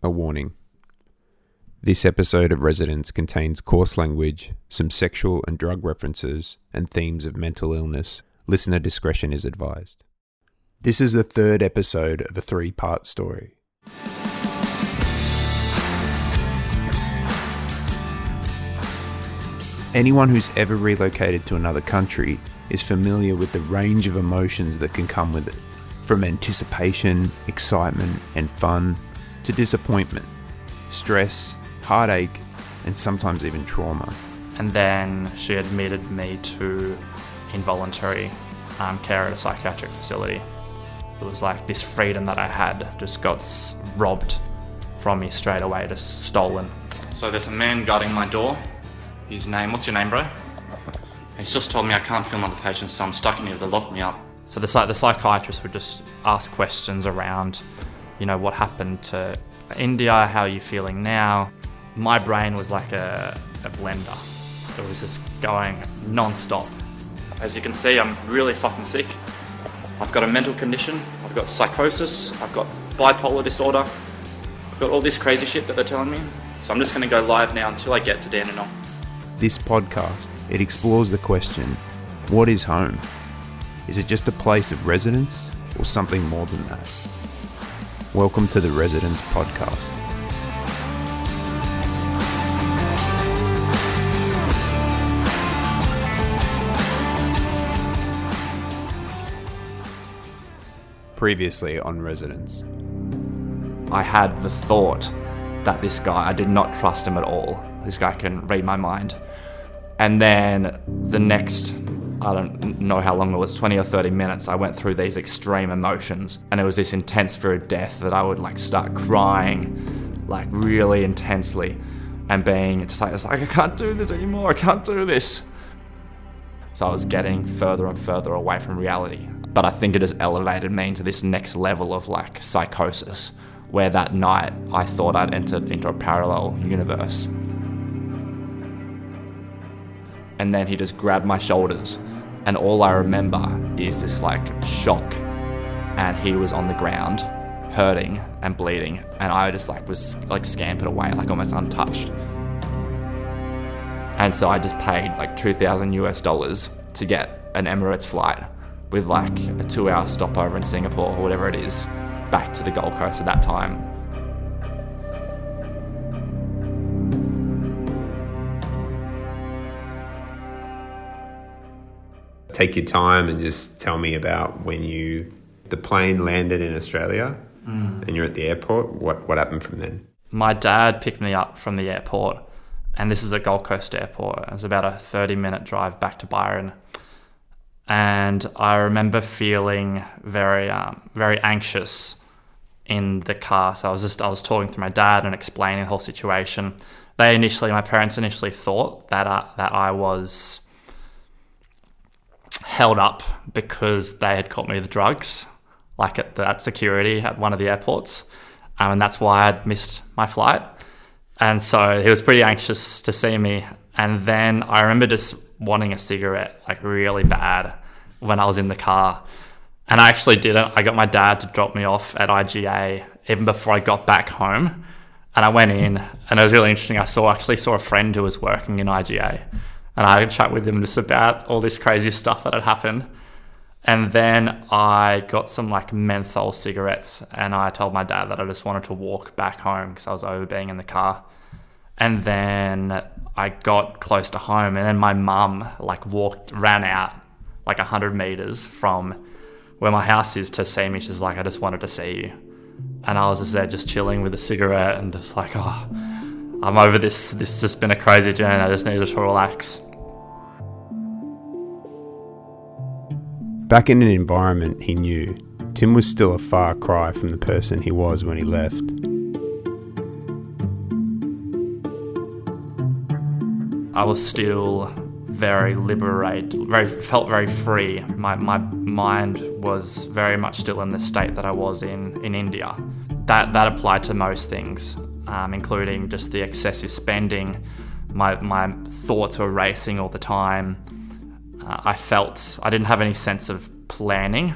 A warning. This episode of Residence contains coarse language, some sexual and drug references, and themes of mental illness. Listener discretion is advised. This is the third episode of a three part story. Anyone who's ever relocated to another country is familiar with the range of emotions that can come with it, from anticipation, excitement, and fun to disappointment, stress, heartache, and sometimes even trauma. And then she admitted me to involuntary um, care at a psychiatric facility. It was like this freedom that I had just got robbed from me straight away, just stolen. So there's a man guarding my door. His name, what's your name, bro? He's just told me I can't film other patients, so I'm stuck in here. They locked me up. So the, the psychiatrist would just ask questions around, you know, what happened to India, how are you feeling now? My brain was like a, a blender. It was just going non-stop. As you can see, I'm really fucking sick. I've got a mental condition, I've got psychosis, I've got bipolar disorder, I've got all this crazy shit that they're telling me. So I'm just gonna go live now until I get to Dandenong. This podcast, it explores the question, what is home? Is it just a place of residence or something more than that? Welcome to the Residence Podcast. Previously on Residence. I had the thought that this guy, I did not trust him at all. This guy can read my mind. And then the next, I don't know how long it was, 20 or 30 minutes, I went through these extreme emotions. And it was this intense fear of death that I would like start crying, like really intensely, and being just like, like, I can't do this anymore, I can't do this. So I was getting further and further away from reality. But I think it has elevated me into this next level of like psychosis, where that night I thought I'd entered into a parallel universe. And then he just grabbed my shoulders, and all I remember is this like shock. And he was on the ground, hurting and bleeding, and I just like was like scampered away, like almost untouched. And so I just paid like 2,000 US dollars to get an Emirates flight with like a two hour stopover in Singapore or whatever it is back to the Gold Coast at that time. Take your time and just tell me about when you the plane landed in Australia and you're at the airport. What what happened from then? My dad picked me up from the airport, and this is a Gold Coast airport. It was about a 30 minute drive back to Byron. And I remember feeling very, um, very anxious in the car. So I was just, I was talking to my dad and explaining the whole situation. They initially, my parents initially thought that uh, that I was held up because they had caught me with drugs, like at, the, at security at one of the airports. Um, and that's why I'd missed my flight. And so he was pretty anxious to see me. And then I remember just wanting a cigarette, like really bad, when I was in the car. And I actually didn't. I got my dad to drop me off at IGA even before I got back home. And I went in, and it was really interesting. I saw actually saw a friend who was working in IGA, and I had a chat with him just about all this crazy stuff that had happened. And then I got some like menthol cigarettes, and I told my dad that I just wanted to walk back home because I was over being in the car. And then I got close to home, and then my mum like walked, ran out like hundred meters from where my house is to see me. She's like, "I just wanted to see you," and I was just there, just chilling with a cigarette, and just like, "Oh, I'm over this. This has just been a crazy journey. I just needed to relax." Back in an environment he knew, Tim was still a far cry from the person he was when he left. I was still very liberated, very felt very free. My my mind was very much still in the state that I was in in India. That that applied to most things, um, including just the excessive spending. My my thoughts were racing all the time. Uh, I felt I didn't have any sense of planning.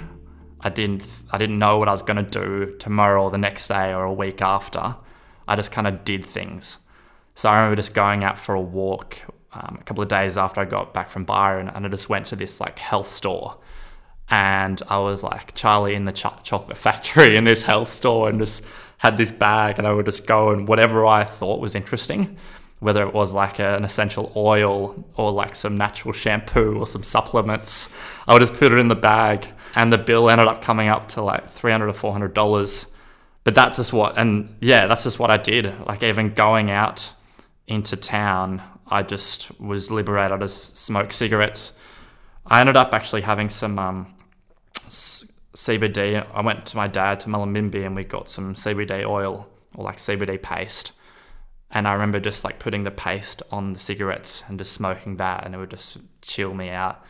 I didn't I didn't know what I was going to do tomorrow or the next day or a week after. I just kind of did things. So I remember just going out for a walk um, a couple of days after I got back from Byron, and I just went to this like health store, and I was like Charlie in the ch- chocolate factory in this health store, and just had this bag, and I would just go and whatever I thought was interesting, whether it was like a, an essential oil or like some natural shampoo or some supplements, I would just put it in the bag, and the bill ended up coming up to like three hundred or four hundred dollars. But that's just what, and yeah, that's just what I did. Like even going out into town, I just was liberated to smoke cigarettes. I ended up actually having some um, CBD. I went to my dad to Mullumbimby and we got some CBD oil or like CBD paste. And I remember just like putting the paste on the cigarettes and just smoking that, and it would just chill me out.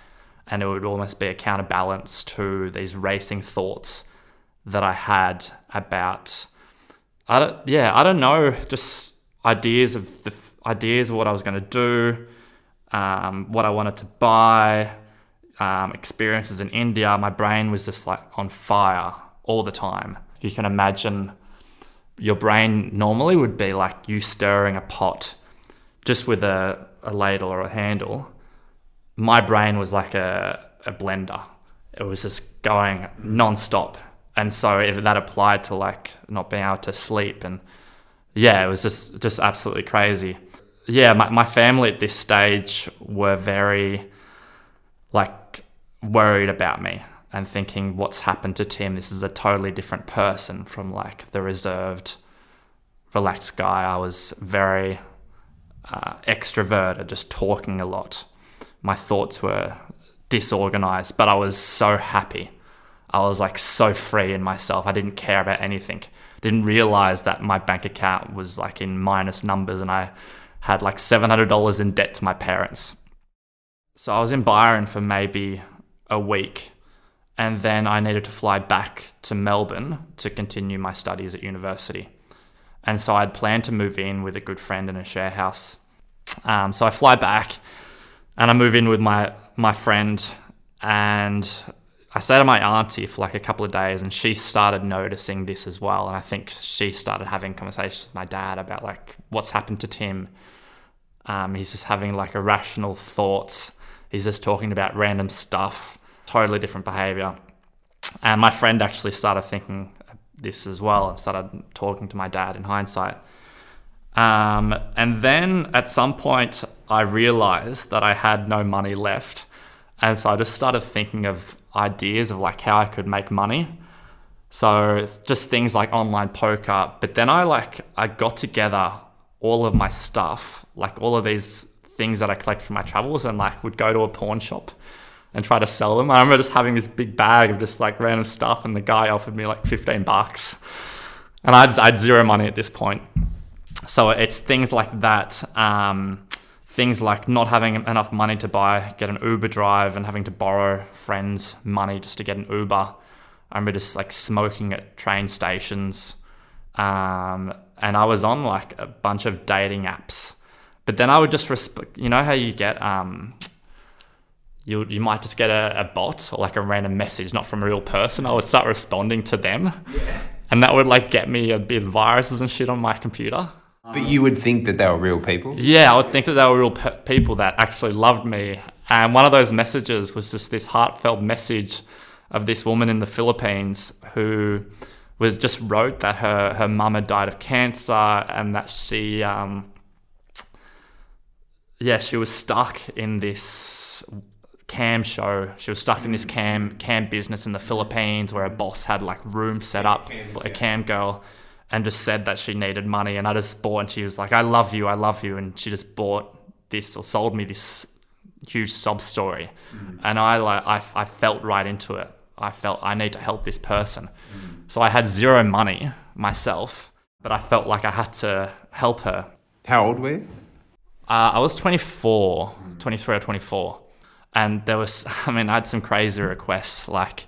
And it would almost be a counterbalance to these racing thoughts that I had about, I don't, yeah, I don't know, just ideas of the ideas of what I was going to do, um, what I wanted to buy, um, experiences in India. My brain was just like on fire all the time. If you can imagine, your brain normally would be like you stirring a pot just with a, a ladle or a handle. My brain was like a, a blender. It was just going non-stop. And so if that applied to like not being able to sleep and yeah, it was just just absolutely crazy yeah, my, my family at this stage were very like worried about me and thinking what's happened to Tim. This is a totally different person from like the reserved, relaxed guy. I was very uh, extroverted, just talking a lot. My thoughts were disorganized, but I was so happy. I was like so free in myself. I didn't care about anything. Didn't realize that my bank account was like in minus numbers and I had like $700 in debt to my parents. So I was in Byron for maybe a week. And then I needed to fly back to Melbourne to continue my studies at university. And so I'd planned to move in with a good friend in a share house. Um, so I fly back and I move in with my, my friend. And I stayed at my auntie for like a couple of days and she started noticing this as well. And I think she started having conversations with my dad about like what's happened to Tim um, he's just having like irrational thoughts. He's just talking about random stuff, totally different behavior. And my friend actually started thinking this as well and started talking to my dad in hindsight. Um, and then at some point, I realized that I had no money left. And so I just started thinking of ideas of like how I could make money. So just things like online poker. But then I like, I got together all of my stuff, like all of these things that I collect from my travels, and like would go to a pawn shop and try to sell them. I remember just having this big bag of just like random stuff, and the guy offered me like 15 bucks. And I had, I had zero money at this point. So it's things like that. Um, things like not having enough money to buy, get an Uber drive, and having to borrow friends' money just to get an Uber. I remember just like smoking at train stations. Um, and I was on like a bunch of dating apps. But then I would just respect, you know how you get, um, you, you might just get a, a, bot or like a random message, not from a real person. I would start responding to them. Yeah. And that would like get me a bit of viruses and shit on my computer. But you would think that they were real people? Yeah, I would think that they were real pe- people that actually loved me. And one of those messages was just this heartfelt message of this woman in the Philippines who was just wrote that her her mum had died of cancer and that she um, yeah she was stuck in this cam show. She was stuck in this cam cam business in the Philippines where a boss had like room set up, a cam girl, and just said that she needed money. And I just bought, and she was like, "I love you, I love you," and she just bought this or sold me this huge sob story, mm. and I like I, I felt right into it. I felt I need to help this person. Mm. So I had zero money myself, but I felt like I had to help her. How old were you? Uh, I was 24, 23 or 24. And there was, I mean, I had some crazy requests. Like,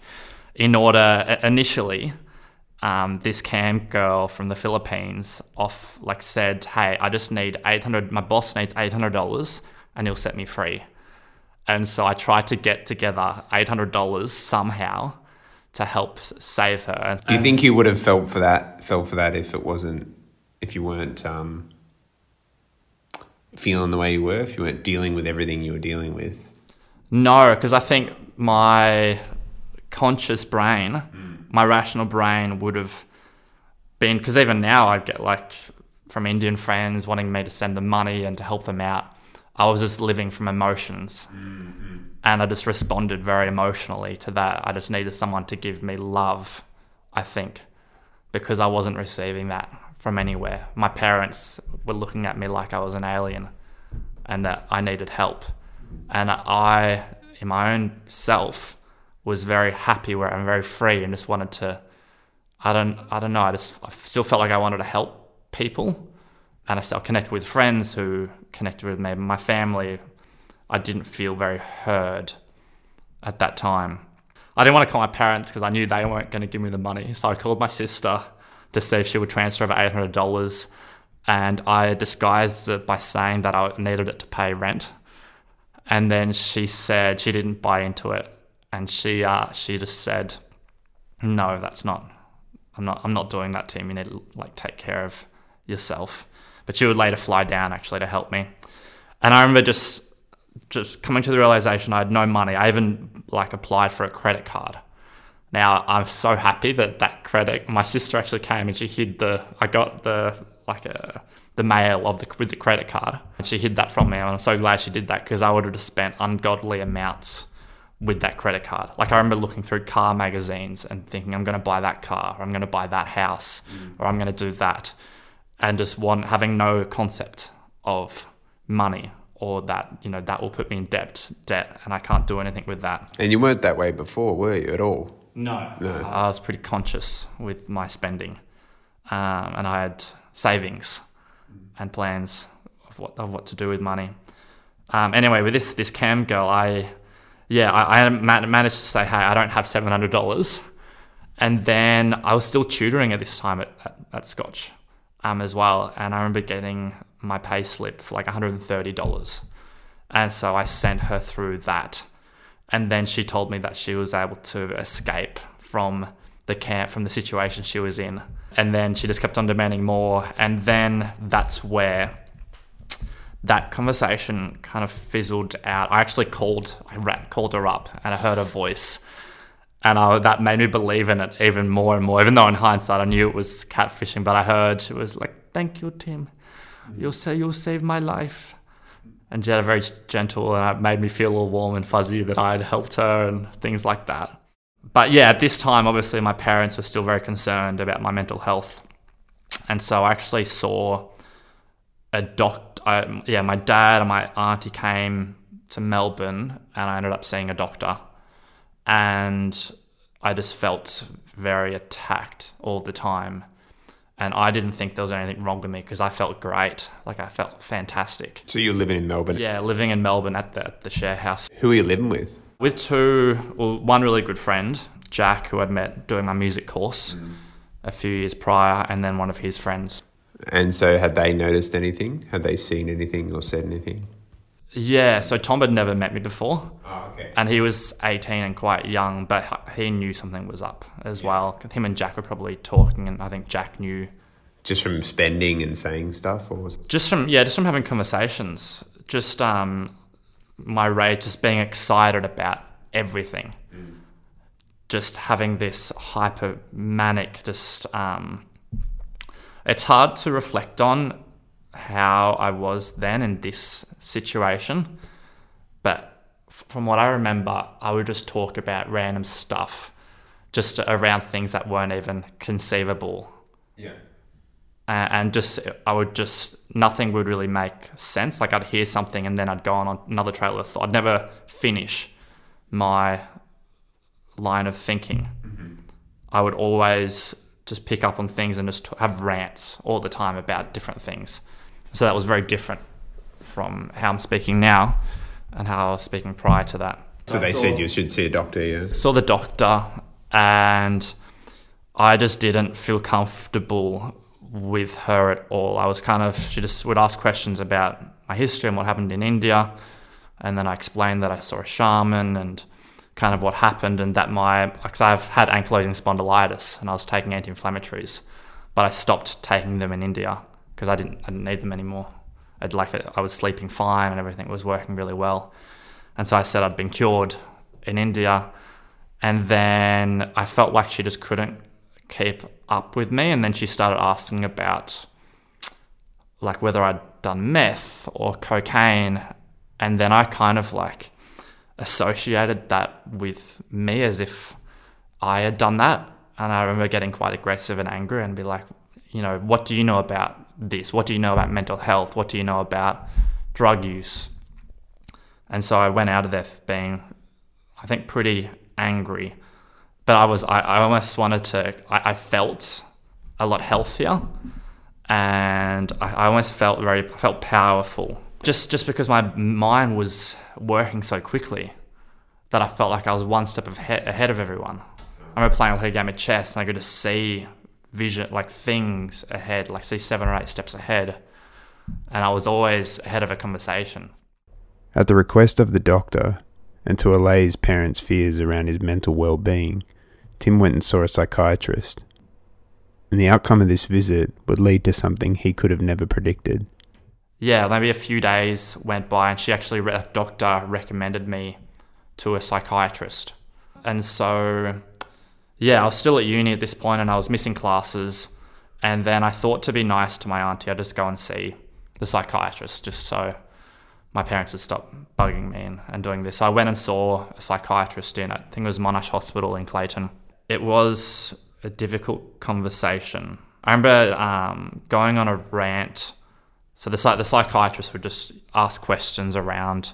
in order, initially, um, this cam girl from the Philippines off, like, said, Hey, I just need 800, my boss needs $800 and he'll set me free. And so I tried to get together $800 somehow to help save her. Do you think you would have felt for that felt for that if it wasn't if you weren't um, feeling the way you were, if you weren't dealing with everything you were dealing with? No, because I think my conscious brain, mm. my rational brain would have been, because even now I get like from Indian friends wanting me to send them money and to help them out. I was just living from emotions. Mm-hmm. And I just responded very emotionally to that. I just needed someone to give me love, I think, because I wasn't receiving that from anywhere. My parents were looking at me like I was an alien and that I needed help. And I, in my own self, was very happy where I'm very free and just wanted to I don't I don't know, I just I still felt like I wanted to help people and I still connected with friends who connected with me, my family. I didn't feel very heard at that time. I didn't want to call my parents because I knew they weren't going to give me the money. So I called my sister to see if she would transfer over $800 and I disguised it by saying that I needed it to pay rent. And then she said she didn't buy into it, and she uh, she just said, "No, that's not. I'm not. I'm not doing that, Tim. You need to like take care of yourself." But she would later fly down actually to help me, and I remember just just coming to the realization I had no money. I even like applied for a credit card. Now I'm so happy that that credit. My sister actually came and she hid the. I got the like a the mail of the with the credit card, and she hid that from me. And I'm so glad she did that because I would have just spent ungodly amounts with that credit card. Like I remember looking through car magazines and thinking I'm going to buy that car, or I'm going to buy that house, mm. or I'm going to do that, and just want having no concept of money or that you know that will put me in debt debt and I can't do anything with that. And you weren't that way before, were you at all? No, no. I was pretty conscious with my spending, um, and I had savings and plans of what of what to do with money. Um, anyway, with this this cam girl, I yeah I, I managed to say hey I don't have seven hundred dollars, and then I was still tutoring at this time at, at, at Scotch um, as well, and I remember getting my pay slip for like one hundred and thirty dollars, and so I sent her through that, and then she told me that she was able to escape from the camp from the situation she was in. And then she just kept on demanding more. And then that's where that conversation kind of fizzled out. I actually called i called her up and i heard her voice. And I, that made me believe in it even more and more. Even though in hindsight i knew it was catfishing but i heard it was like thank you tim. You'll say you'll save my life. And she had a very gentle and it made me feel all warm and fuzzy that i had helped her and things like that but yeah, at this time, obviously, my parents were still very concerned about my mental health. And so I actually saw a doctor. Yeah, my dad and my auntie came to Melbourne, and I ended up seeing a doctor. And I just felt very attacked all the time. And I didn't think there was anything wrong with me because I felt great. Like I felt fantastic. So you're living in Melbourne? Yeah, living in Melbourne at the, at the share house. Who are you living with? With two, well, one really good friend, Jack, who I'd met doing my music course mm. a few years prior, and then one of his friends. And so, had they noticed anything? Had they seen anything or said anything? Yeah, so Tom had never met me before. Oh, okay. And he was 18 and quite young, but he knew something was up as yeah. well. Him and Jack were probably talking, and I think Jack knew. Just from spending and saying stuff, or was... just from yeah, just from having conversations. Just um, my rage, just being excited about everything. Mm. Just having this hyper manic, just, um, it's hard to reflect on how I was then in this situation. But from what I remember, I would just talk about random stuff, just around things that weren't even conceivable. Yeah and just I would just nothing would really make sense. Like I'd hear something and then I'd go on another trail of thought. I'd never finish my line of thinking. Mm-hmm. I would always just pick up on things and just have rants all the time about different things. So that was very different from how I'm speaking now and how I was speaking prior to that. So they said you should see a doctor, yeah? Saw the doctor and I just didn't feel comfortable with her at all. I was kind of, she just would ask questions about my history and what happened in India. And then I explained that I saw a shaman and kind of what happened and that my, because I've had ankylosing spondylitis and I was taking anti inflammatories, but I stopped taking them in India because I didn't I didn't need them anymore. I'd like I was sleeping fine and everything was working really well. And so I said I'd been cured in India. And then I felt like she just couldn't keep up with me. And then she started asking about like whether I'd done meth or cocaine. And then I kind of like associated that with me as if I had done that. And I remember getting quite aggressive and angry and be like, you know, what do you know about this? What do you know about mental health? What do you know about drug use? And so I went out of there being, I think, pretty angry. But I was, I, I almost wanted to, I, I felt a lot healthier and I, I almost felt very, I felt powerful. Just, just because my mind was working so quickly that I felt like I was one step ahead, ahead of everyone. I remember playing a game of chess and I could just see vision, like things ahead, like see seven or eight steps ahead. And I was always ahead of a conversation. At the request of the doctor, and to allay his parents' fears around his mental well being, Tim went and saw a psychiatrist. And the outcome of this visit would lead to something he could have never predicted. Yeah, maybe a few days went by, and she actually, a doctor recommended me to a psychiatrist. And so yeah, I was still at uni at this point and I was missing classes. And then I thought to be nice to my auntie, I'd just go and see the psychiatrist just so my parents would stop bugging me and, and doing this. I went and saw a psychiatrist in, I think it was Monash Hospital in Clayton. It was a difficult conversation. I remember um, going on a rant. So the, the psychiatrist would just ask questions around,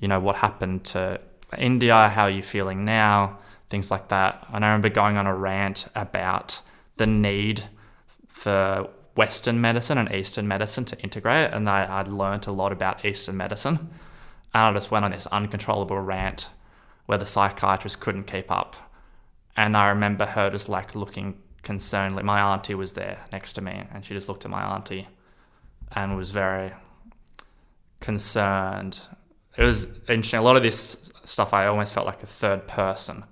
you know, what happened to India, how are you feeling now? things like that. And I remember going on a rant about the need for Western medicine and Eastern medicine to integrate. And I, I'd learned a lot about Eastern medicine. And I just went on this uncontrollable rant where the psychiatrist couldn't keep up. And I remember her just like looking concerned. Like my auntie was there next to me, and she just looked at my auntie and was very concerned. It was interesting. A lot of this stuff, I almost felt like a third person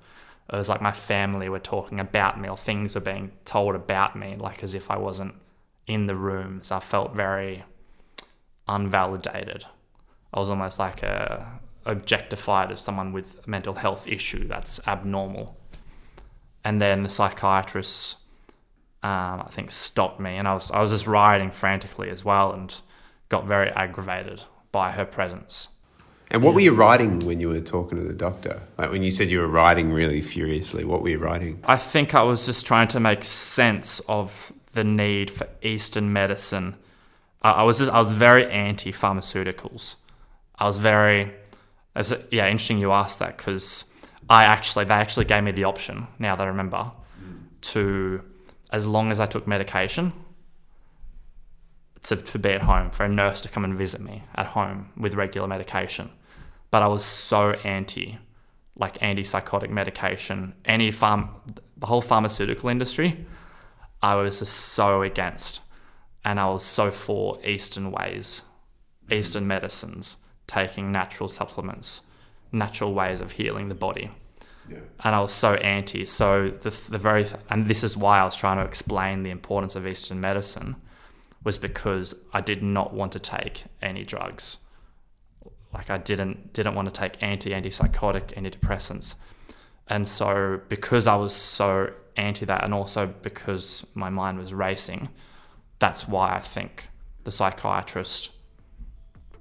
it was like my family were talking about me or things were being told about me, like as if I wasn't in the room. So I felt very unvalidated. I was almost like a objectified as someone with a mental health issue that's abnormal. And then the psychiatrist, um, I think, stopped me, and I was I was just rioting frantically as well, and got very aggravated by her presence. And what were you writing when you were talking to the doctor? Like when you said you were writing really furiously, what were you writing? I think I was just trying to make sense of the need for Eastern medicine. I was just, I was very anti pharmaceuticals. I was very, as yeah, interesting you asked that because I actually they actually gave me the option now that I remember to as long as I took medication to, to be at home, for a nurse to come and visit me at home with regular medication. But I was so anti, like antipsychotic medication, any farm, the whole pharmaceutical industry, I was just so against. And I was so for Eastern ways, mm-hmm. Eastern medicines, taking natural supplements, natural ways of healing the body. Yeah. And I was so anti. So the, the very, and this is why I was trying to explain the importance of Eastern medicine was because I did not want to take any drugs. Like I didn't didn't want to take anti antipsychotic antidepressants, and so because I was so anti that, and also because my mind was racing, that's why I think the psychiatrist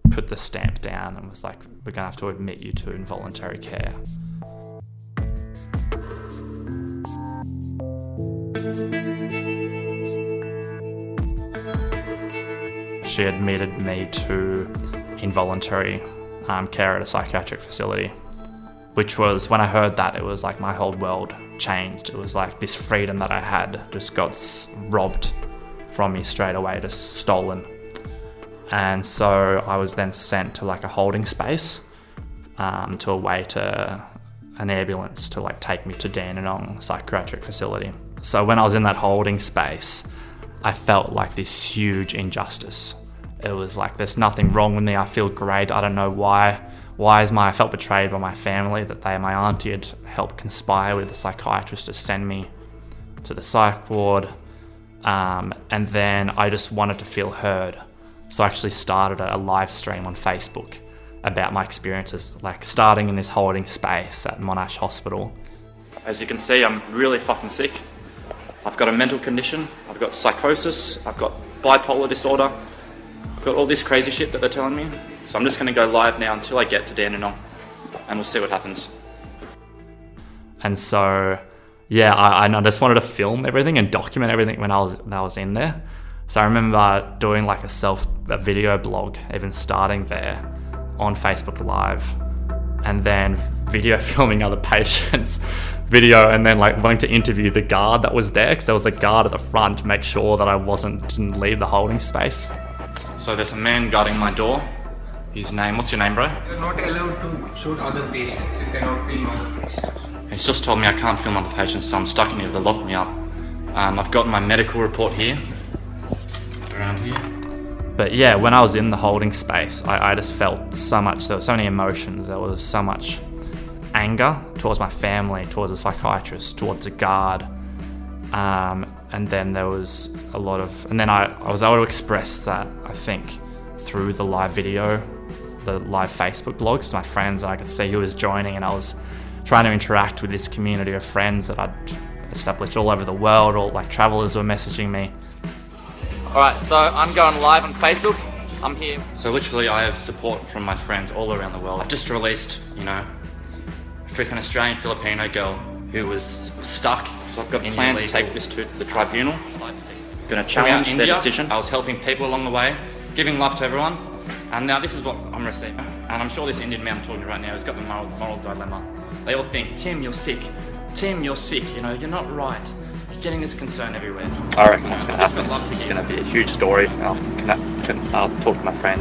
put the stamp down and was like, "We're gonna have to admit you to involuntary care." she admitted me to involuntary um, care at a psychiatric facility, which was when I heard that, it was like my whole world changed. It was like this freedom that I had just got robbed from me straight away, just stolen. And so I was then sent to like a holding space um, to await a, an ambulance to like take me to Dandenong psychiatric facility. So when I was in that holding space, I felt like this huge injustice it was like there's nothing wrong with me. I feel great. I don't know why. Why is my I felt betrayed by my family that they my auntie had helped conspire with the psychiatrist to send me to the psych ward. Um, and then I just wanted to feel heard. So I actually started a, live stream on Facebook about my experiences, like starting in this holding space at Monash Hospital. As you can see, I'm really fucking sick. I've got a mental condition, I've got psychosis, I've got bipolar disorder, I've got all this crazy shit that they're telling me. So I'm just gonna go live now until I get to Dandenong and we'll see what happens. And so, yeah, I, I just wanted to film everything and document everything when I was when I was in there. So I remember doing like a self a video blog, even starting there on Facebook Live, and then video filming other patients, video, and then like wanting to interview the guard that was there because there was a guard at the front to make sure that I wasn't didn't leave the holding space. So there's a man guarding my door. His name, what's your name, bro? You're not allowed to shoot other patients. You cannot film other patients. He's just told me I can't film other patients, so I'm stuck in here. They locked me up. Um, I've got my medical report here, around here. But yeah, when I was in the holding space, I, I just felt so much. There were so many emotions. There was so much anger towards my family, towards the psychiatrist, towards the guard. Um, and then there was a lot of, and then I, I was able to express that, I think, through the live video, the live Facebook blogs to my friends, and I could see who was joining, and I was trying to interact with this community of friends that I'd established all over the world, or like travelers were messaging me. Alright, so I'm going live on Facebook. I'm here. So literally I have support from my friends all around the world. I've just released, you know, a freaking Australian Filipino girl who was stuck. So I've got plans to take this to the tribunal. Gonna challenge their decision. I was helping people along the way, giving love to everyone. And now this is what I'm receiving. And I'm sure this Indian man I'm talking to right now has got the moral, moral dilemma. They all think, Tim, you're sick. Tim, you're sick. You know, you're not right. You're getting this concern everywhere. I reckon what's going to happen is it's going to be a huge story. I'll, can, can, I'll talk to my friend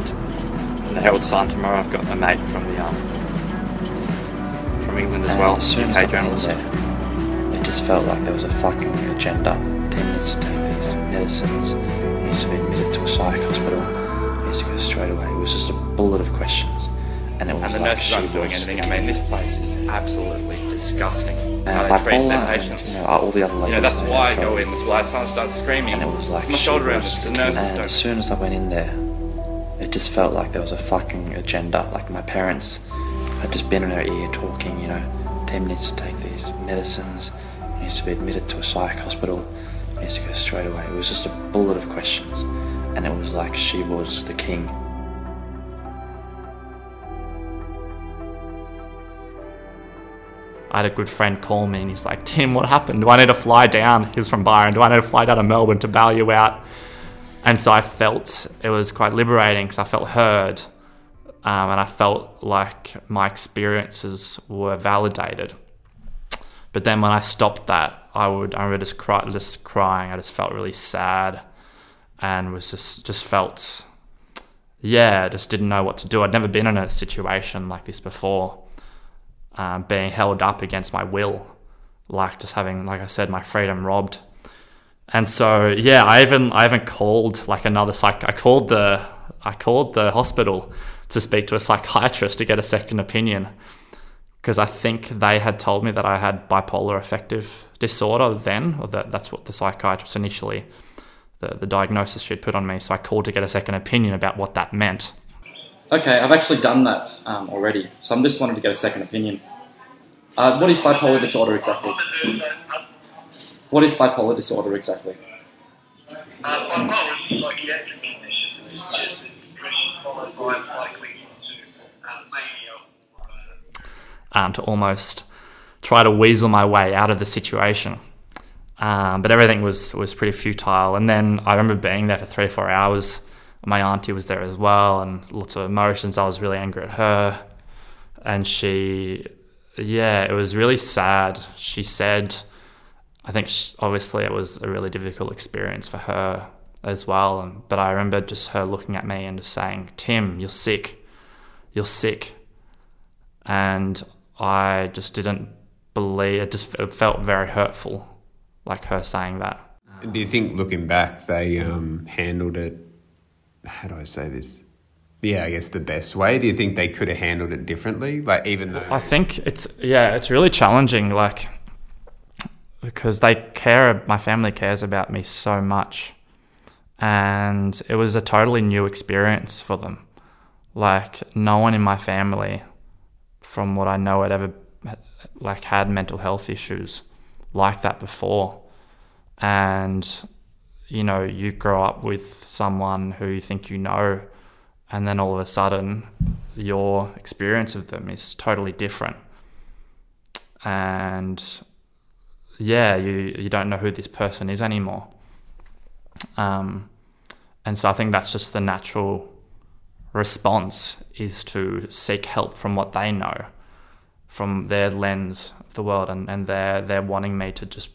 in the Herald Sun tomorrow. I've got a mate from the um, from England as And well, as as I UK went in journalist. there, it just felt like there was a fucking agenda. Tim needs to take these medicines. He needs to be admitted to a psych hospital. He needs to go straight away. It was just a bullet of questions, and it was And the like nurses she aren't doing anything. I mean, this place is absolutely disgusting. Uh, and How they treat their patients. you know, all the other You know, that's why I go in. That's why someone starts screaming. And it was like my shoulder was. The nurses And don't. as soon as I went in there, it just felt like there was a fucking agenda. Like my parents had just been in her ear talking, you know, Tim needs to take these medicines. He needs to be admitted to a psych hospital. He needs to go straight away. It was just a bullet of questions, and it was like she was the king. I had a good friend call me and he's like, Tim, what happened? Do I need to fly down? He's from Byron. Do I need to fly down to Melbourne to bail you out? And so I felt it was quite liberating because I felt heard um, and I felt like my experiences were validated. But then when I stopped that, I would I remember just cry, just crying. I just felt really sad and was just just felt yeah, just didn't know what to do. I'd never been in a situation like this before um, being held up against my will, like just having, like I said, my freedom robbed. And so, yeah, I even I even called like another psych. I called the I called the hospital to speak to a psychiatrist to get a second opinion because I think they had told me that I had bipolar affective disorder then, or that that's what the psychiatrist initially the, the diagnosis she'd put on me. So I called to get a second opinion about what that meant. Okay, I've actually done that um, already. So I'm just wanting to get a second opinion. Uh, what is bipolar disorder exactly? What is bipolar disorder exactly? To. Um, to almost try to weasel my way out of the situation. Um, but everything was, was pretty futile. And then I remember being there for three or four hours. My auntie was there as well, and lots of emotions. I was really angry at her. And she, yeah, it was really sad. She said, I think sh obviously it was a really difficult experience for her as well. And, but I remember just her looking at me and just saying, Tim, you're sick. You're sick. And I just didn't believe it, just it felt very hurtful, like her saying that. Do you think, looking back, they um, handled it? How do I say this? Yeah, I guess the best way. Do you think they could have handled it differently? Like, even though I think it's yeah, it's really challenging. Like because they care. My family cares about me so much, and it was a totally new experience for them. Like no one in my family, from what I know, had ever like had mental health issues like that before, and you know you grow up with someone who you think you know, and then all of a sudden your experience of them is totally different, and yeah, you you don't know who this person is anymore. Um, and so I think that's just the natural response is to seek help from what they know, from their lens of the world, and, and they're they're wanting me to just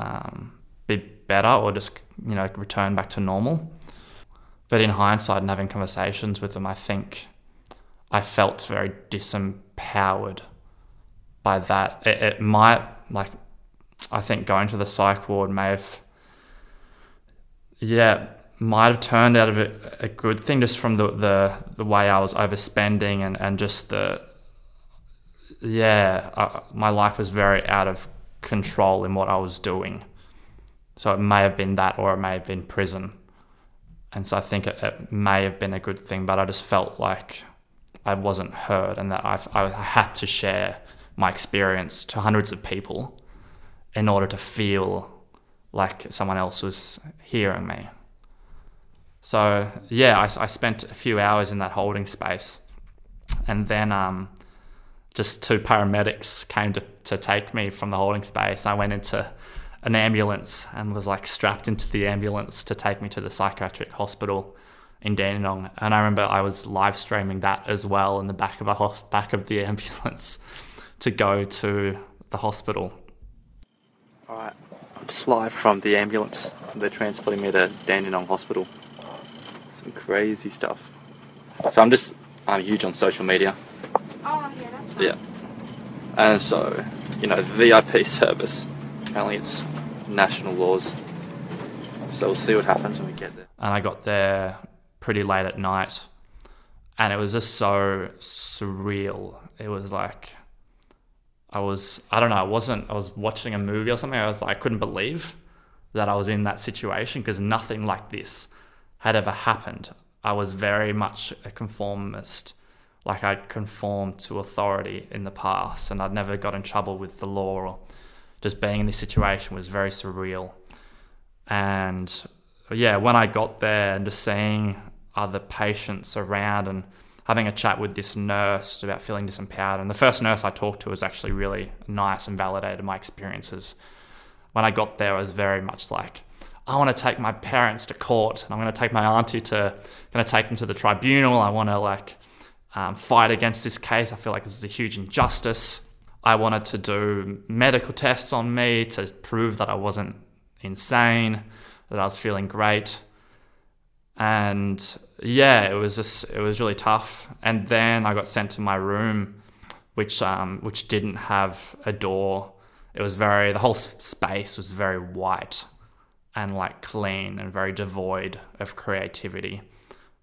um, be better or just you know return back to normal. But in hindsight and having conversations with them, I think I felt very disempowered by that. It, it might like I think going to the psych ward may have yeah might have turned out of it a good thing just from the, the, the way I was overspending and, and just the yeah uh, my life was very out of control in what I was doing so it may have been that or it may have been prison and so I think it, it may have been a good thing but I just felt like I wasn't heard and that I've, I had to share my experience to hundreds of people in order to feel like someone else was hearing me. So yeah, I, I spent a few hours in that holding space, and then um, just two paramedics came to, to take me from the holding space. I went into an ambulance and was like strapped into the ambulance to take me to the psychiatric hospital in Dandenong. And I remember I was live streaming that as well in the back of a back of the ambulance to go to the hospital. All right, I'm just live from the ambulance. They're transporting me to Dandenong Hospital some crazy stuff. So I'm just I'm huge on social media. Oh yeah, that's fine. Yeah. And so, you know, the VIP service. Apparently it's national laws. So we'll see what happens when we get there. And I got there pretty late at night. And it was just so surreal. It was like I was I don't know, I wasn't I was watching a movie or something. I was like I couldn't believe that I was in that situation because nothing like this had ever happened. I was very much a conformist. Like I'd conformed to authority in the past and I'd never got in trouble with the law or just being in this situation was very surreal. And yeah, when I got there and just seeing other patients around and having a chat with this nurse about feeling disempowered. And the first nurse I talked to was actually really nice and validated my experiences. When I got there, I was very much like, I want to take my parents to court and I'm going to take my auntie to, going to take them to the tribunal. I want to like um, fight against this case. I feel like this is a huge injustice. I wanted to do medical tests on me to prove that I wasn't insane, that I was feeling great. And yeah, it was just, it was really tough. And then I got sent to my room, which, um, which didn't have a door. It was very, the whole space was very white and like clean and very devoid of creativity.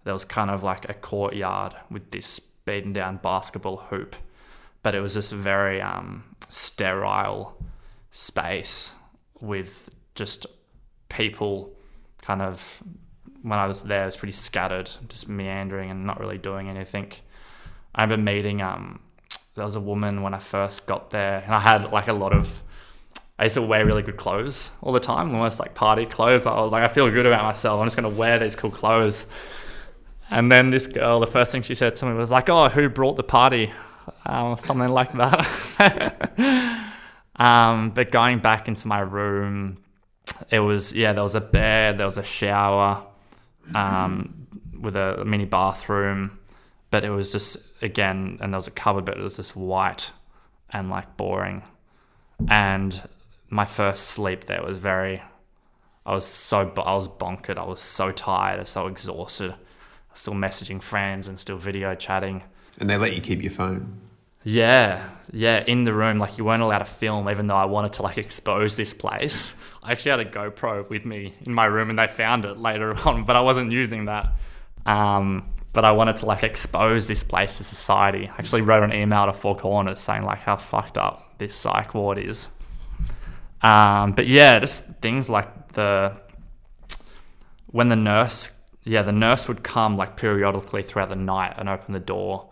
There was kind of like a courtyard with this beaten down basketball hoop, but it was just a very um, sterile space with just people kind of when I was there, it was pretty scattered, just meandering and not really doing anything. I remember meeting um, there was a woman when I first got there, and I had like a lot of I used to wear really good clothes all the time, almost like party clothes. I was like, I feel good about myself. I'm just going to wear these cool clothes. And then this girl, the first thing she said to me was like, "Oh, who brought the party?" Um, something like that. um, but going back into my room, it was yeah, there was a bed, there was a shower, um, with a mini bathroom, but it was just again, and there was a cupboard, but it was just white and like boring. And my first sleep there was very. I was so I was bonkered. I was so tired. I was so exhausted. Still messaging friends and still video chatting. And they let you keep your phone. Yeah, yeah, in the room, like you weren't allowed to film, even though I wanted to like expose this place. I actually had a GoPro with me in my room, and they found it later on, but I wasn't using that. Um, but I wanted to like expose this place to society. I actually wrote an email to Four Corners saying like how fucked up this psych ward is. Um, but yeah, just things like the when the nurse, yeah, the nurse would come like periodically throughout the night and open the door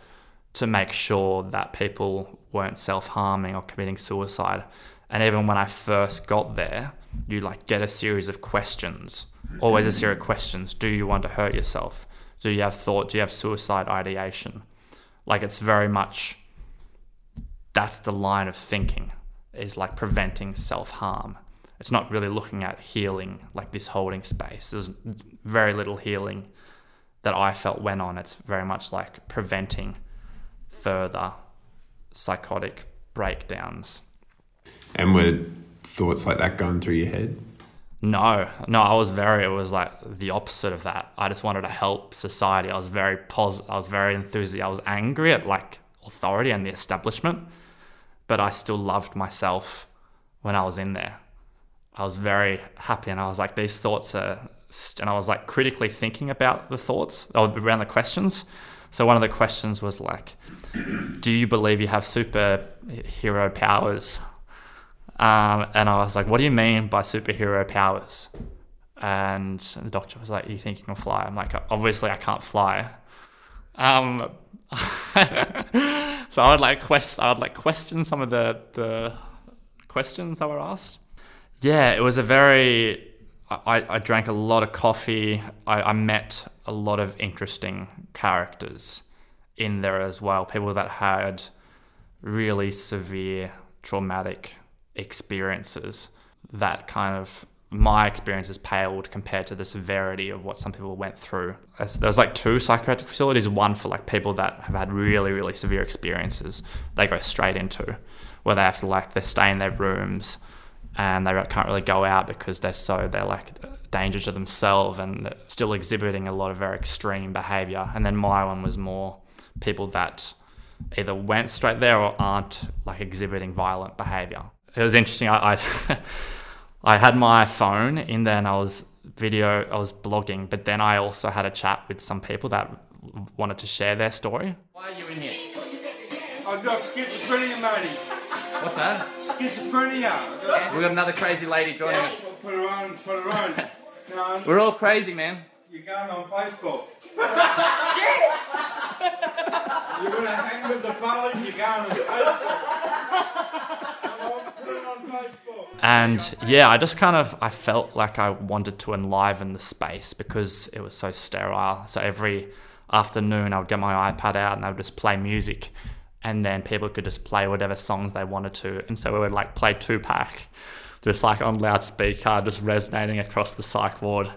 to make sure that people weren't self harming or committing suicide. And even when I first got there, you like get a series of questions, always a series of questions. Do you want to hurt yourself? Do you have thought? Do you have suicide ideation? Like it's very much that's the line of thinking is like preventing self harm. It's not really looking at healing like this holding space. There's very little healing that I felt went on. It's very much like preventing further psychotic breakdowns. And were thoughts like that going through your head? No, no, I was very. It was like the opposite of that. I just wanted to help society. I was very positive. I was very enthusiastic. I was angry at like authority and the establishment, but I still loved myself when I was in there. I was very happy, and I was like, these thoughts are, and I was like critically thinking about the thoughts or around the questions. So one of the questions was like, "Do you believe you have superhero powers?" Um, and I was like, "What do you mean by superhero powers?" And the doctor was like, "You think you can fly?" I'm like, "Obviously, I can't fly." Um, so I would like quest, I would like question some of the the questions that were asked. Yeah, it was a very. I, I drank a lot of coffee. I, I met a lot of interesting characters in there as well. People that had really severe traumatic experiences that kind of my experience experiences paled compared to the severity of what some people went through. There was like two psychiatric facilities, one for like people that have had really, really severe experiences. They go straight into where they have to like they stay in their rooms and they can't really go out because they're so they're like danger to themselves and still exhibiting a lot of very extreme behavior. And then my one was more people that either went straight there or aren't like exhibiting violent behavior. It was interesting. I I, I had my phone in there and I was video. I was blogging, but then I also had a chat with some people that wanted to share their story. Why are you in here? I've got schizophrenia, matey. What's that? Schizophrenia. We got another crazy lady joining us. Put her on, put her on. No, We're all crazy, man. You're going on Facebook. Shit! You're gonna hang with the fellas, you're going on Facebook. Put it on Facebook. And yeah, I just kind of I felt like I wanted to enliven the space because it was so sterile. So every afternoon I would get my iPad out and I would just play music and then people could just play whatever songs they wanted to. And so we would like play Tupac just like on loudspeaker, just resonating across the psych ward.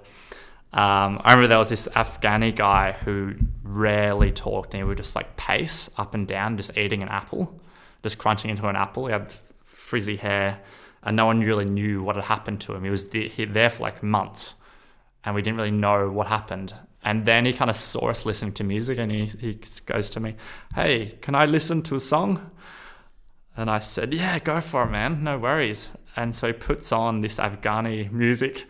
Um, I remember there was this Afghani guy who rarely talked and he would just like pace up and down, just eating an apple, just crunching into an apple. He had frizzy hair and no one really knew what had happened to him. He was the, he, there for like months and we didn't really know what happened. And then he kind of saw us listening to music and he, he goes to me, Hey, can I listen to a song? And I said, Yeah, go for it, man. No worries. And so he puts on this Afghani music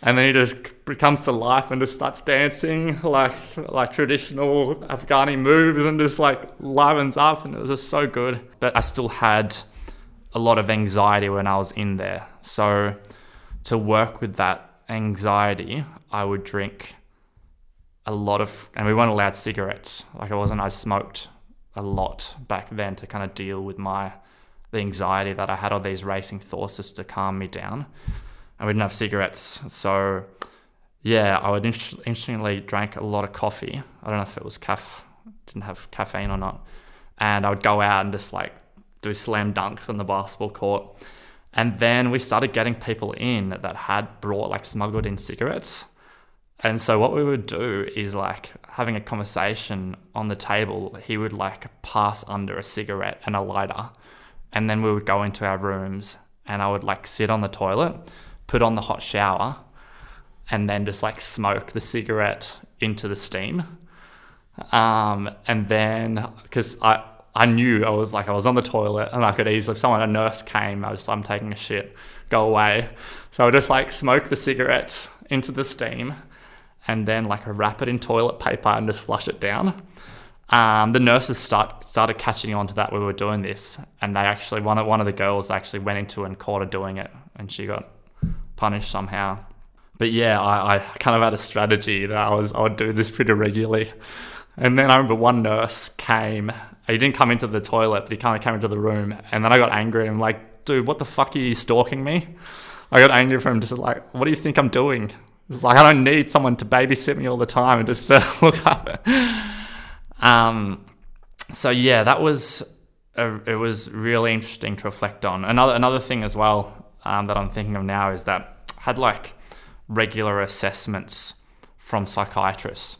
and then he just comes to life and just starts dancing like like traditional Afghani moves and just like livens up and it was just so good. But I still had a lot of anxiety when I was in there. So to work with that anxiety, I would drink a lot of, and we weren't allowed cigarettes. Like I wasn't, I smoked a lot back then to kind of deal with my the anxiety that I had, all these racing thoughts just to calm me down. And we didn't have cigarettes, so yeah, I would inter- interestingly drank a lot of coffee. I don't know if it was caff, didn't have caffeine or not. And I would go out and just like do slam dunks on the basketball court. And then we started getting people in that had brought like smuggled in cigarettes. And so what we would do is like having a conversation on the table, he would like pass under a cigarette and a lighter. And then we would go into our rooms and I would like sit on the toilet, put on the hot shower, and then just like smoke the cigarette into the steam. Um, and then because I I knew I was like I was on the toilet and I could easily if someone a nurse came I was I'm taking a shit go away so I just like smoke the cigarette into the steam and then like wrap it in toilet paper and just flush it down um, the nurses start started catching on to that we were doing this, and they actually one of one of the girls actually went into and caught her doing it, and she got punished somehow. But yeah, I, I kind of had a strategy that I was I would do this pretty regularly. And then I remember one nurse came. He didn't come into the toilet, but he kind of came into the room. And then I got angry. I'm like, dude, what the fuck are you stalking me? I got angry for him, just like, what do you think I'm doing? It's like I don't need someone to babysit me all the time and just uh, look up. Um, so yeah, that was a, it was really interesting to reflect on. Another another thing as well um, that I'm thinking of now is that I had like regular assessments from psychiatrists.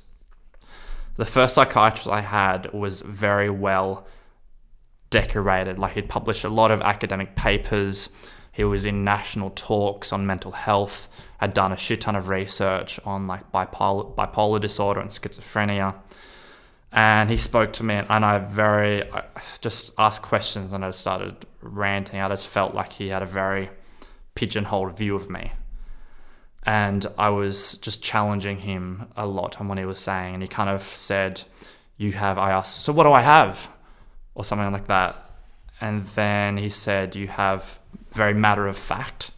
The first psychiatrist I had was very well decorated. Like he'd published a lot of academic papers. He was in national talks on mental health. Had done a shit ton of research on like bipolar bipolar disorder and schizophrenia and he spoke to me and I very I just asked questions and I started ranting. I just felt like he had a very pigeonholed view of me. And I was just challenging him a lot on what he was saying. And he kind of said, You have, I asked, So what do I have? Or something like that. And then he said, You have very matter of fact.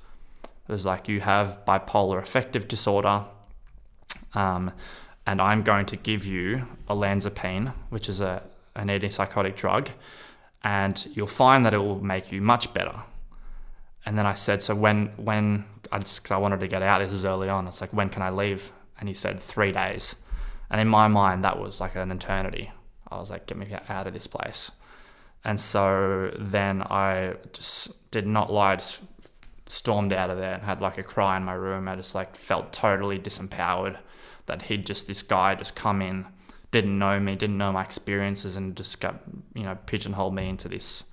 It was like, You have bipolar affective disorder. Um, and I'm going to give you olanzapine, which is a, an antipsychotic drug, and you'll find that it will make you much better. And then I said, so when when I just cause I wanted to get out. This is early on. It's like when can I leave? And he said three days. And in my mind, that was like an eternity. I was like, get me out of this place. And so then I just did not lie, just stormed out of there and had like a cry in my room. I just like felt totally disempowered that he'd just this guy just come in, didn't know me, didn't know my experiences, and just got you know pigeonholed me into this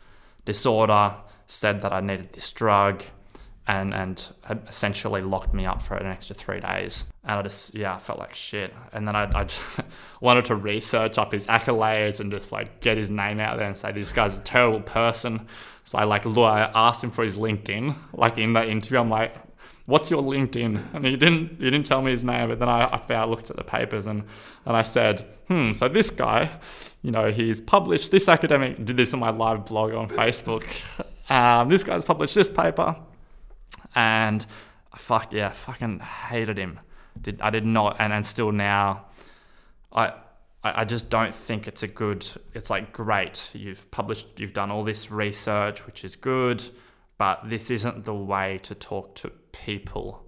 disorder. Said that I needed this drug, and and had essentially locked me up for an extra three days. And I just yeah, I felt like shit. And then I, I wanted to research up his accolades and just like get his name out there and say this guy's a terrible person. So I like look, I asked him for his LinkedIn. Like in that interview, I'm like, what's your LinkedIn? And he didn't he didn't tell me his name, but then I, I found, looked at the papers and, and I said, hmm, so this guy, you know, he's published this academic, did this in my live blog on Facebook. Um, this guy's published this paper. And fuck yeah, fucking hated him. Did I did not and, and still now I I just don't think it's a good it's like great. You've published you've done all this research, which is good but this isn't the way to talk to people.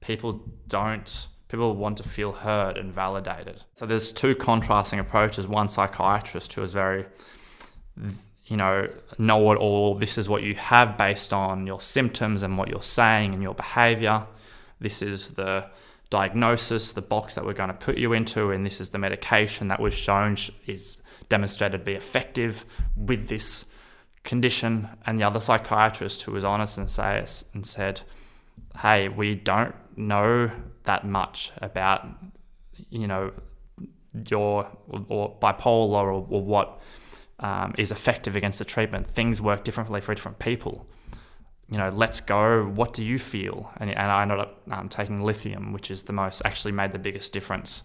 People don't people want to feel heard and validated. So there's two contrasting approaches. One psychiatrist who is very you know, know it all. This is what you have based on your symptoms and what you're saying and your behavior. This is the diagnosis, the box that we're going to put you into, and this is the medication that we've shown is demonstrated to be effective with this condition, and the other psychiatrist who was honest and say and said, "Hey, we don't know that much about you know your or, or bipolar or, or what um, is effective against the treatment. Things work differently for different people." You know, let's go. What do you feel? And, and I ended up um, taking lithium, which is the most actually made the biggest difference,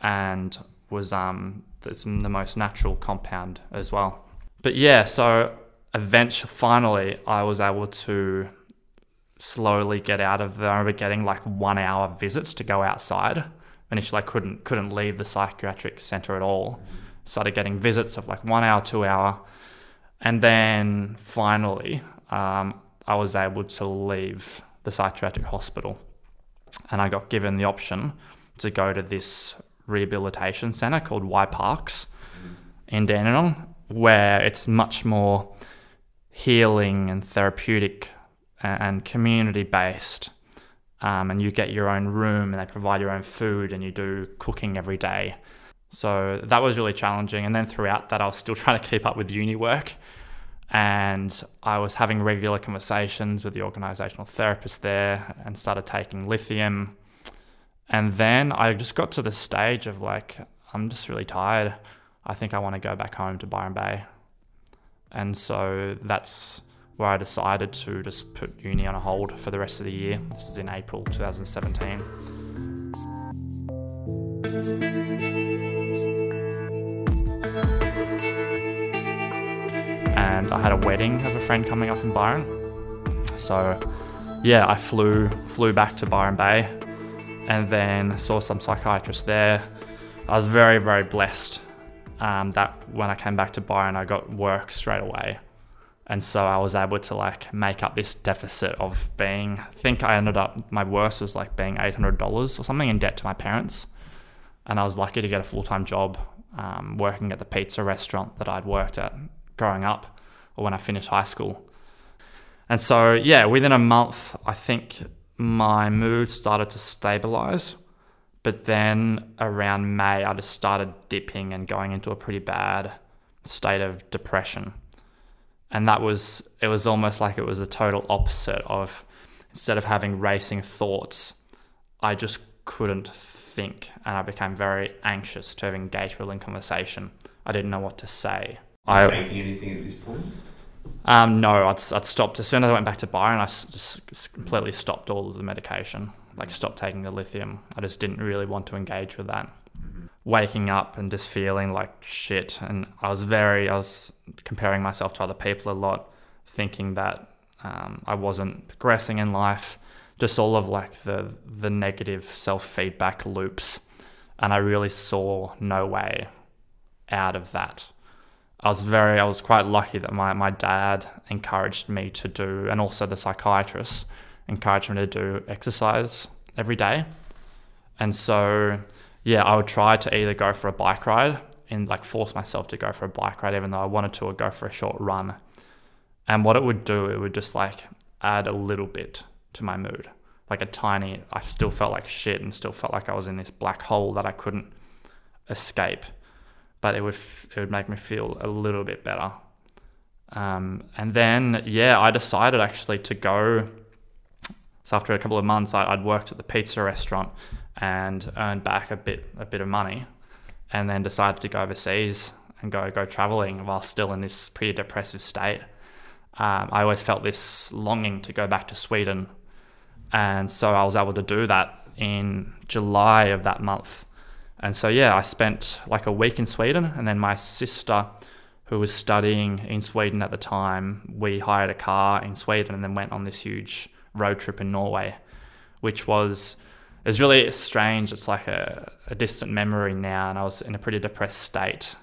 and was um, it's the most natural compound as well. But yeah, so eventually, finally, I was able to slowly get out of there. I remember getting like one hour visits to go outside. Initially, I couldn't couldn't leave the psychiatric center at all. Started getting visits of like one hour, two hour, and then finally, um, I was able to leave the psychiatric hospital, and I got given the option to go to this rehabilitation center called Y Parks in Dandenong, where it's much more healing and therapeutic and community based. Um, and you get your own room and they provide your own food and you do cooking every day. So that was really challenging. And then throughout that, I was still trying to keep up with uni work. And I was having regular conversations with the organizational therapist there and started taking lithium. And then I just got to the stage of like, I'm just really tired. I think I want to go back home to Byron Bay. And so that's where I decided to just put uni on hold for the rest of the year. This is in April 2017. And I had a wedding of a friend coming up in Byron. So, yeah, I flew flew back to Byron Bay, and then saw some psychiatrists there. I was very very blessed um, that when I came back to Byron, I got work straight away. And so I was able to like make up this deficit of being, I think I ended up, my worst was like being $800 or something in debt to my parents. And I was lucky to get a full time job um, working at the pizza restaurant that I'd worked at growing up or when I finished high school. And so, yeah, within a month, I think my mood started to stabilize. But then around May, I just started dipping and going into a pretty bad state of depression. And that was, it was almost like it was the total opposite of instead of having racing thoughts, I just couldn't think. And I became very anxious to engage people in conversation. I didn't know what to say. I, taking anything at this point? um, no, I'd, I'd stopped. As soon as I went back to Byron, I just completely stopped all of the medication. Like, stopped taking the lithium. I just didn't really want to engage with that. Waking up and just feeling like shit. And I was very, I was comparing myself to other people a lot, thinking that um, I wasn't progressing in life. Just all of like the, the negative self feedback loops. And I really saw no way out of that. I was very, I was quite lucky that my, my dad encouraged me to do, and also the psychiatrist encouraged me to do exercise every day. And so, yeah, I would try to either go for a bike ride and like force myself to go for a bike ride, even though I wanted to, or go for a short run. And what it would do, it would just like add a little bit to my mood. Like a tiny, I still felt like shit and still felt like I was in this black hole that I couldn't escape but it would f- it would make me feel a little bit better. Um, and then yeah, I decided actually to go. So after a couple of months, I, I'd worked at the pizza restaurant and earned back a bit a bit of money, and then decided to go overseas and go go traveling while still in this pretty depressive state. Um, I always felt this longing to go back to Sweden, and so I was able to do that in July of that month. And so, yeah, I spent like a week in Sweden, and then my sister, who was studying in Sweden at the time, we hired a car in Sweden and then went on this huge road trip in Norway, which was it's really strange. It's like a, a distant memory now, and I was in a pretty depressed state,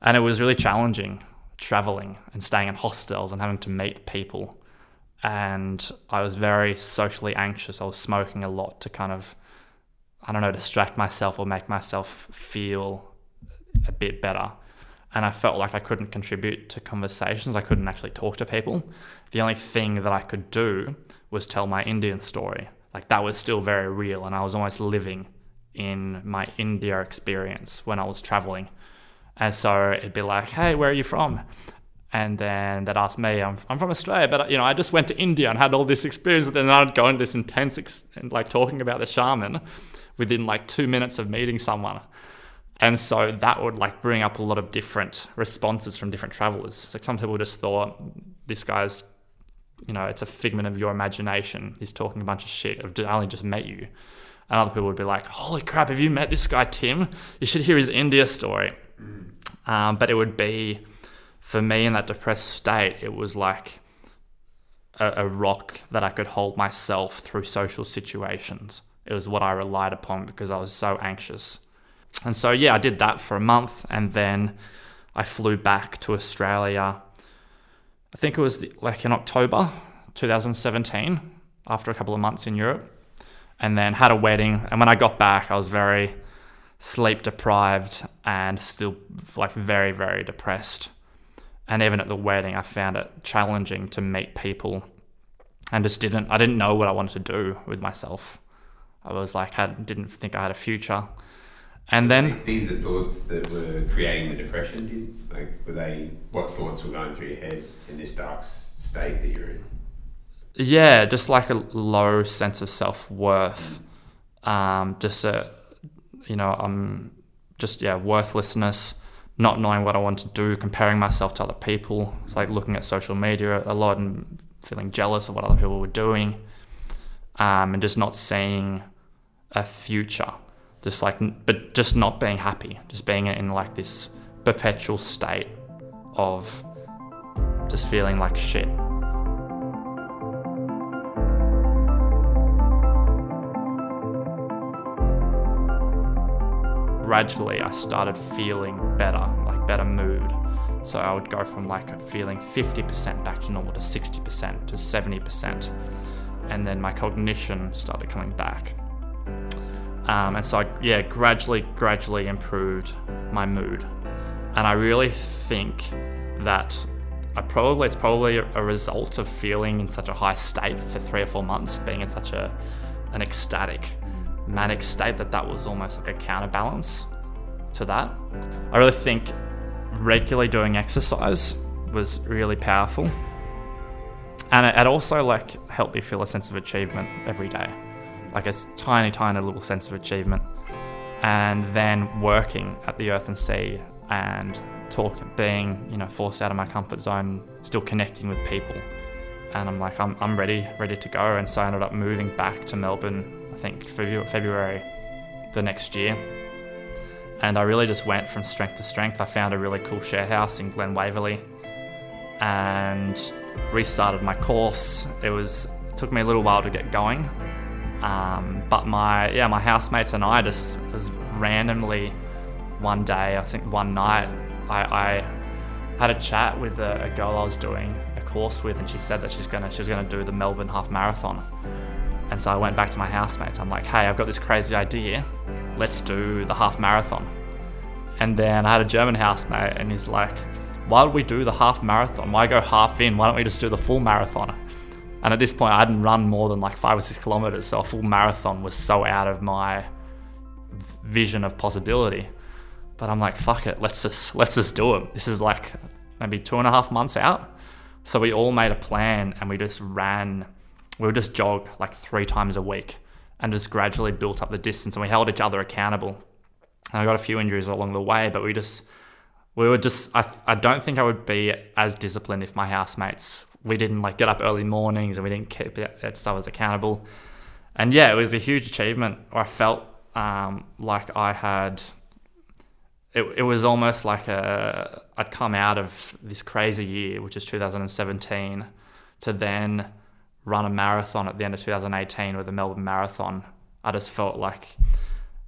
and it was really challenging traveling and staying in hostels and having to meet people. And I was very socially anxious. I was smoking a lot to kind of I don't know, distract myself or make myself feel a bit better. And I felt like I couldn't contribute to conversations. I couldn't actually talk to people. The only thing that I could do was tell my Indian story. Like that was still very real. And I was almost living in my India experience when I was traveling. And so it'd be like, hey, where are you from? And then they'd ask me, I'm, I'm from Australia, but you know, I just went to India and had all this experience. And then I'd go into this intense, ex- like talking about the shaman within like two minutes of meeting someone. And so that would like bring up a lot of different responses from different travelers. Like some people just thought this guy's, you know, it's a figment of your imagination. He's talking a bunch of shit. I've only just met you. And other people would be like, holy crap, have you met this guy, Tim? You should hear his India story. Um, but it would be, for me in that depressed state, it was like a, a rock that I could hold myself through social situations. It was what I relied upon because I was so anxious. And so, yeah, I did that for a month and then I flew back to Australia. I think it was like in October 2017 after a couple of months in Europe and then had a wedding. And when I got back, I was very sleep deprived and still like very, very depressed. And even at the wedding, I found it challenging to meet people and just didn't, I didn't know what I wanted to do with myself. I was like, had didn't think I had a future. And then these are the thoughts that were creating the depression. Did, like, were they? What thoughts were going through your head in this dark state that you're in? yeah, just like a low sense of self worth, um, just a, you know, um, just yeah, worthlessness, not knowing what I want to do, comparing myself to other people. It's like looking at social media a lot and feeling jealous of what other people were doing, um, and just not seeing a future. Just like, but just not being happy, just being in like this perpetual state of just feeling like shit. Gradually, I started feeling better, like better mood. So I would go from like feeling 50% back to normal to 60% to 70%. And then my cognition started coming back. Um, and so I, yeah, gradually, gradually improved my mood. And I really think that I probably it's probably a result of feeling in such a high state for three or four months, being in such a an ecstatic, manic state that that was almost like a counterbalance to that. I really think regularly doing exercise was really powerful, and it, it also like helped me feel a sense of achievement every day, like a tiny, tiny little sense of achievement. And then working at the Earth and Sea and talking, being you know forced out of my comfort zone, still connecting with people, and I'm like I'm, I'm ready ready to go. And so I ended up moving back to Melbourne. I think February the next year, and I really just went from strength to strength. I found a really cool share house in Glen Waverley, and restarted my course. It was it took me a little while to get going, um, but my yeah my housemates and I just was randomly one day I think one night I, I had a chat with a, a, girl I was doing a course with, and she said that she's gonna she was gonna do the Melbourne Half Marathon. And so I went back to my housemates. I'm like, hey, I've got this crazy idea. Let's do the half marathon. And then I had a German housemate, and he's like, why would we do the half marathon? Why go half in? Why don't we just do the full marathon? And at this point, I hadn't run more than like five or six kilometers, so a full marathon was so out of my vision of possibility. But I'm like, fuck it, let's just let's just do it. This is like maybe two and a half months out. So we all made a plan and we just ran. We would just jog like three times a week and just gradually built up the distance and we held each other accountable. And I got a few injuries along the way, but we just we were just I, I don't think I would be as disciplined if my housemates we didn't like get up early mornings and we didn't keep was accountable. And yeah, it was a huge achievement. I felt um, like I had it, it was almost like a I'd come out of this crazy year, which is 2017, to then run a marathon at the end of 2018 with the Melbourne Marathon. I just felt like,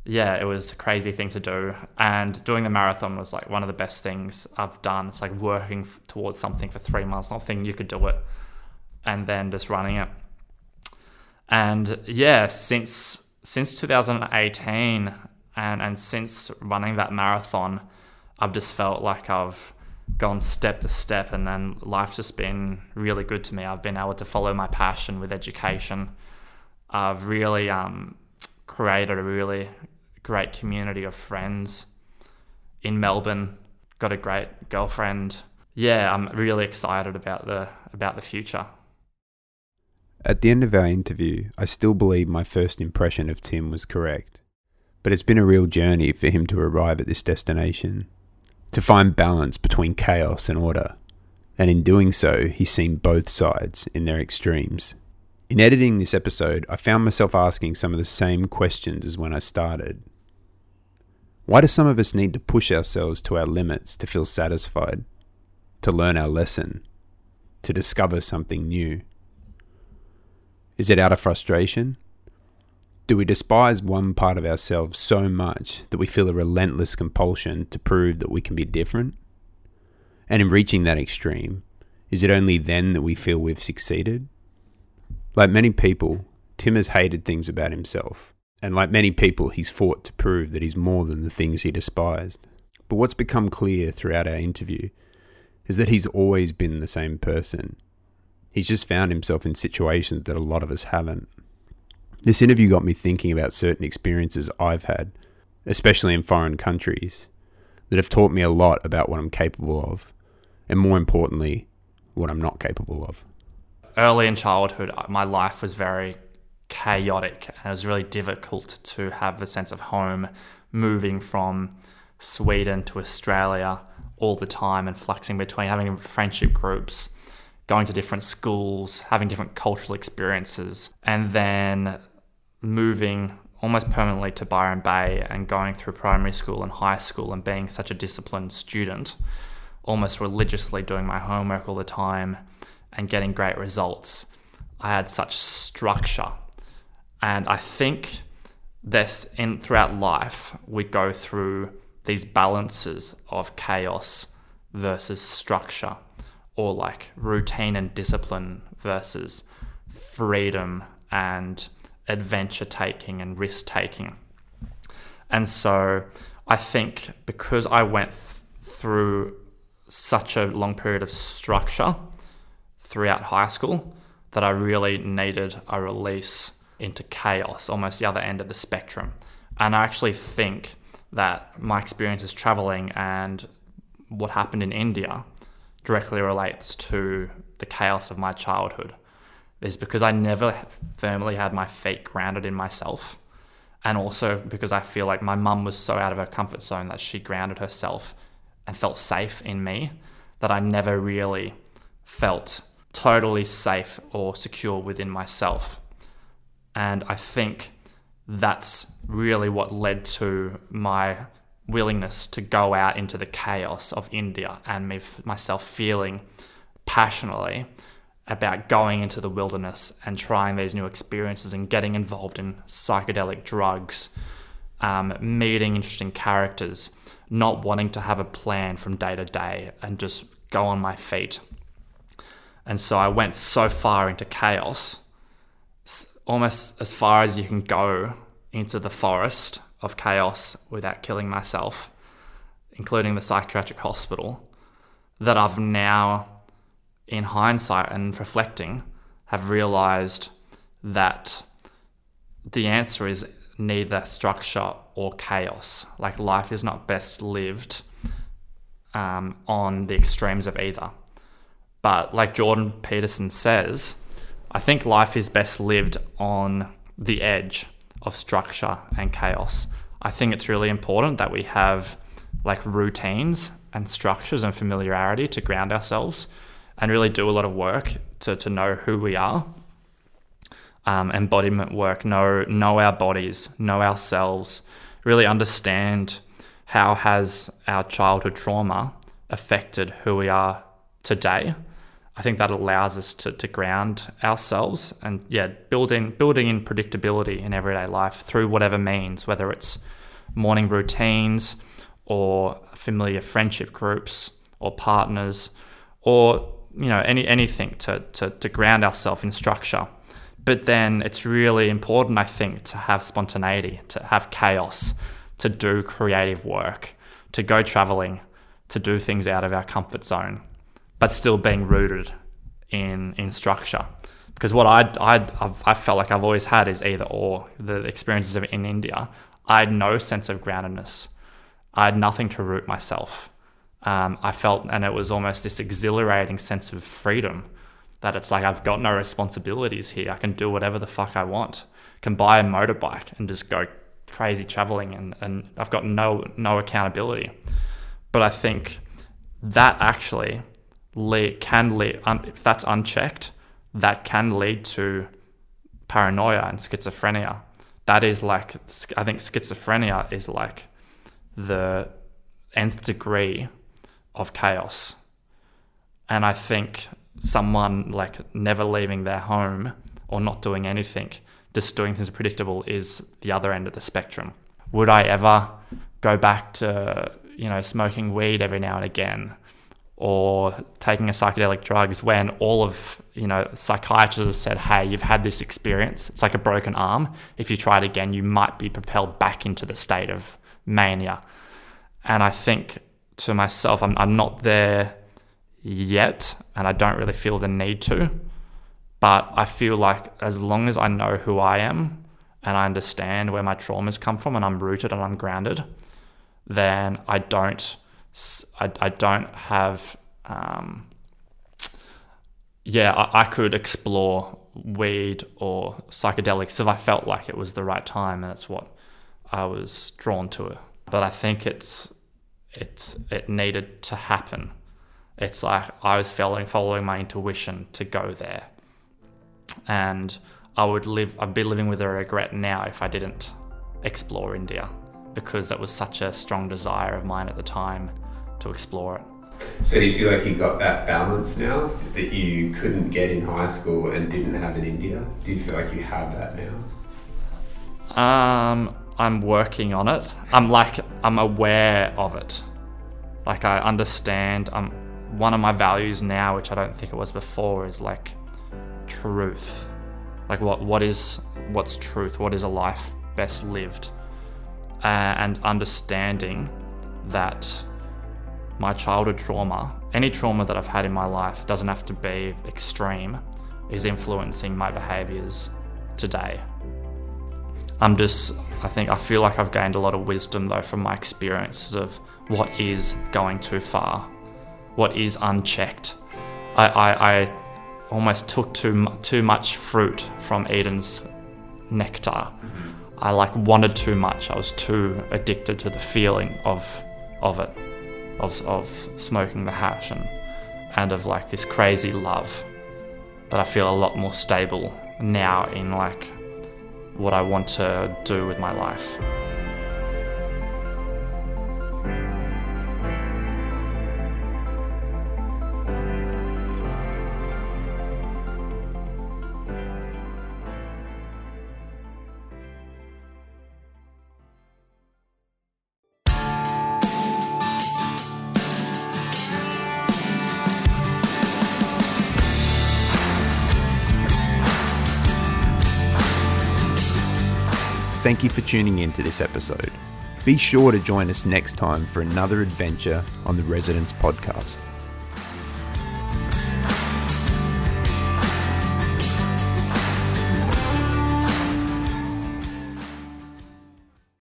yeah, it was a crazy thing to do. And doing the marathon was like one of the best things I've done. It's like working towards something for three months, not thinking you could do it, and then just running it. And yeah, since since 2018, and and since running that marathon, I've just felt like I've gone step to step, and then life's just been really good to me. I've been able to follow my passion with education. I've really um, created a really great community of friends in Melbourne. Got a great girlfriend. Yeah, I'm really excited about the about the future. At the end of our interview, I still believe my first impression of Tim was correct but it's been a real journey for him to arrive at this destination, to find balance between chaos and order. And in doing so, he's seen both sides in their extremes. In editing this episode, I found myself asking some of the same questions as when I started. Why do some of us need to push ourselves to our limits to feel satisfied, to learn our lesson, to discover something new? Is it out of frustration? Do we despise one part of ourselves so much that we feel a relentless compulsion to prove that we can be different? And in reaching that extreme, is it only then that we feel we've succeeded? Like many people, Tim has hated things about himself. And like many people, he's fought to prove that he's more than the things he despised. But what's become clear throughout our interview is that he's always been the same person. He's just found himself in situations that a lot of us haven't. This interview got me thinking about certain experiences I've had, especially in foreign countries, that have taught me a lot about what I'm capable of, and more importantly, what I'm not capable of. Early in childhood, my life was very chaotic and it was really difficult to have a sense of home moving from Sweden to Australia all the time and fluxing between having friendship groups, going to different schools, having different cultural experiences, and then moving almost permanently to Byron Bay and going through primary school and high school and being such a disciplined student almost religiously doing my homework all the time and getting great results. I had such structure. And I think this in throughout life we go through these balances of chaos versus structure or like routine and discipline versus freedom and adventure taking and risk taking. And so I think because I went th- through such a long period of structure throughout high school that I really needed a release into chaos, almost the other end of the spectrum. And I actually think that my experiences traveling and what happened in India directly relates to the chaos of my childhood. Is because I never firmly had my feet grounded in myself. And also because I feel like my mum was so out of her comfort zone that she grounded herself and felt safe in me that I never really felt totally safe or secure within myself. And I think that's really what led to my willingness to go out into the chaos of India and me, myself feeling passionately about going into the wilderness and trying these new experiences and getting involved in psychedelic drugs, um, meeting interesting characters, not wanting to have a plan from day to day and just go on my feet. And so I went so far into chaos, almost as far as you can go into the forest of chaos without killing myself, including the psychiatric hospital, that I've now, in hindsight and reflecting, have realized that the answer is neither structure or chaos. Like life is not best lived um, on the extremes of either. But like Jordan Peterson says, I think life is best lived on the edge of structure and chaos. I think it's really important that we have like routines and structures and familiarity to ground ourselves and really do a lot of work to, to know who we are. Um, embodiment work, know know our bodies, know ourselves, really understand how has our childhood trauma affected who we are today I think that allows us to, to ground ourselves and yeah, building building in predictability in everyday life through whatever means, whether it's morning routines or familiar friendship groups or partners or you know any anything to, to, to ground ourselves in structure. But then it's really important, I think, to have spontaneity, to have chaos, to do creative work, to go traveling, to do things out of our comfort zone but still being rooted in in structure. Because what I I I felt like I've always had is either or. The experiences of in India, I had no sense of groundedness. I had nothing to root myself. Um, I felt, and it was almost this exhilarating sense of freedom that it's like I've got no responsibilities here. I can do whatever the fuck I want. Can buy a motorbike and just go crazy traveling, and, and I've got no no accountability. But I think that actually lead, can lead, if that's unchecked, that can lead to paranoia and schizophrenia. That is like, I think schizophrenia is like the nth degree of chaos. And I think someone like never leaving their home or not doing anything, just doing things predictable is the other end of the spectrum. Would I ever go back to, you know, smoking weed every now and again? Or taking a psychedelic drugs when all of you know psychiatrists have said hey you've had this experience. It's like a broken arm. If you try it again you might be propelled back into the state of mania. And i think to myself i'm, I'm not there yet and i don't really feel the need to but i feel like as long as i know who i am and i understand where my traumas come from and i'm rooted and i'm grounded then i don't I, I don't have. Um, yeah, I, I could explore weed or psychedelics if I felt like it was the right time, and that's what I was drawn to. But I think it's it's it needed to happen. It's like I was following following my intuition to go there, and I would live. I'd be living with a regret now if I didn't explore India because that was such a strong desire of mine at the time to explore it. So do you feel like you got that balance now that you couldn't get in high school and didn't have in India? Do you feel like you have that now? Um, I'm working on it. I'm like I'm aware of it. Like I understand. Um, one of my values now, which I don't think it was before, is like truth. Like what what is what's truth? What is a life best lived? Uh, and understanding that my childhood trauma, any trauma that I've had in my life, doesn't have to be extreme, is influencing my behaviors today. I'm just, I think, I feel like I've gained a lot of wisdom though from my experiences of what is going too far, what is unchecked. I, I, I almost took too, too much fruit from Eden's nectar. I like wanted too much. I was too addicted to the feeling of, of it of, of smoking the hash and, and of like this crazy love. But I feel a lot more stable now in like what I want to do with my life. Thank you for tuning in to this episode. Be sure to join us next time for another adventure on the Residents Podcast.